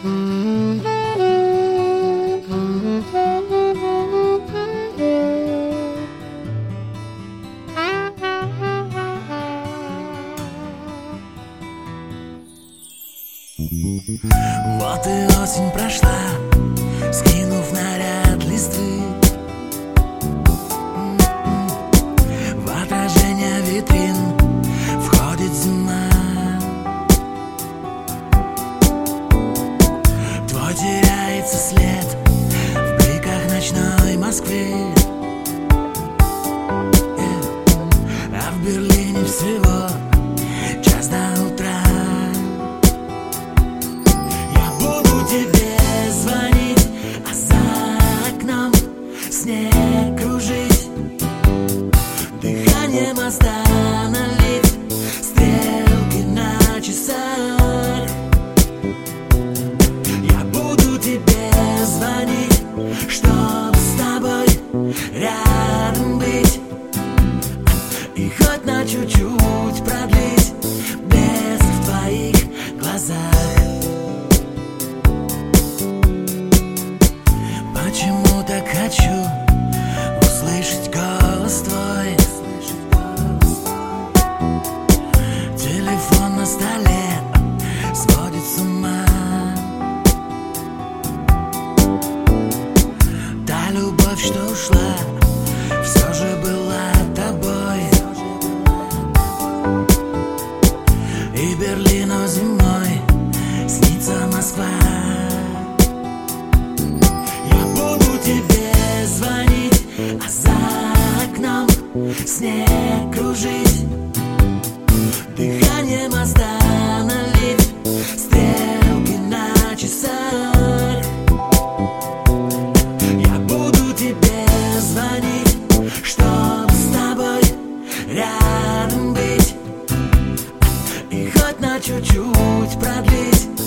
Вот и осень прошла, скинув наряд теряется след в бликах ночной Москвы. А в Берлине всего час до утра. Я буду тебе звонить, а за окном снег кружить. Дыханием остановить Почему так хочу услышать голос твой. Телефон на столе сводит с ума. Та любовь, что ушла, все же была снег кружить Дыханием остановить стрелки на часах. Я буду тебе звонить, чтоб с тобой рядом быть. И хоть на чуть-чуть продлить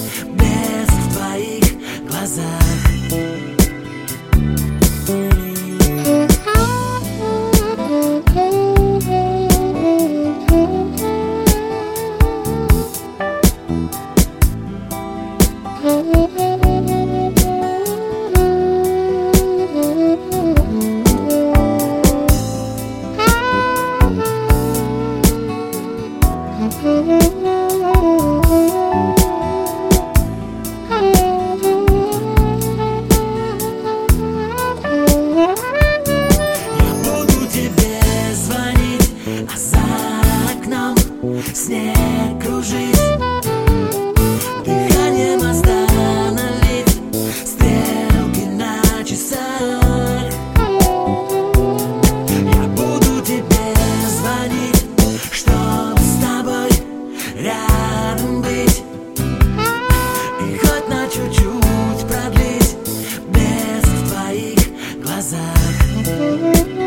rise up.